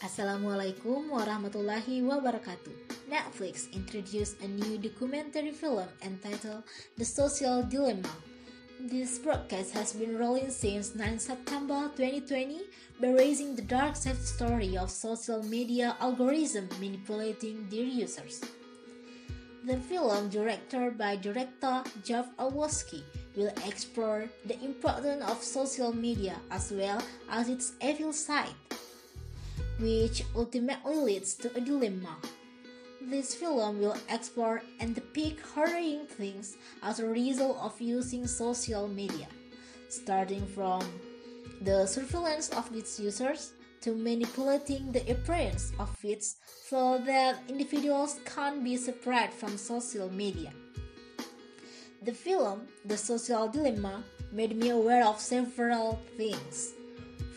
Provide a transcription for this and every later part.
Assalamualaikum warahmatullahi wabarakatuh. Netflix introduced a new documentary film entitled The Social Dilemma. This broadcast has been rolling since 9 September 2020 by raising the dark side story of social media algorithm manipulating their users. The film, directed by director Jeff Orlowski, will explore the importance of social media as well as its evil side which ultimately leads to a dilemma. This film will explore and depict horrifying things as a result of using social media, starting from the surveillance of its users to manipulating the appearance of feeds so that individuals can't be separate from social media. The film, The Social Dilemma, made me aware of several things.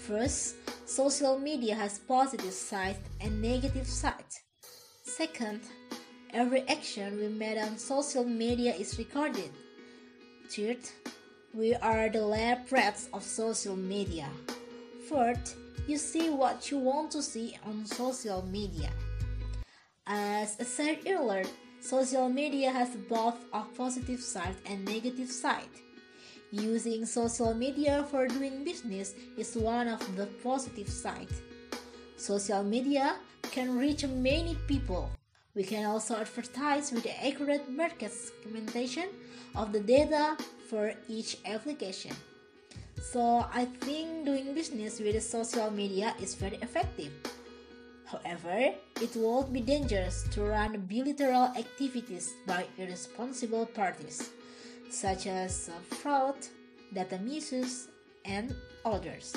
First, social media has positive side and negative side. Second, every action we made on social media is recorded. Third, we are the lab rats of social media. Fourth, you see what you want to see on social media. As I said earlier, social media has both a positive side and negative side. Using social media for doing business is one of the positive sides. Social media can reach many people. We can also advertise with accurate market segmentation of the data for each application. So I think doing business with social media is very effective. However, it would be dangerous to run bilateral activities by irresponsible parties such as uh, fraud, data misuse, and others.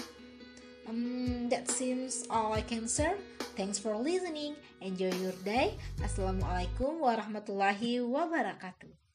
Um, that seems all I can share. Thanks for listening. Enjoy your day. Assalamualaikum warahmatullahi wabarakatuh.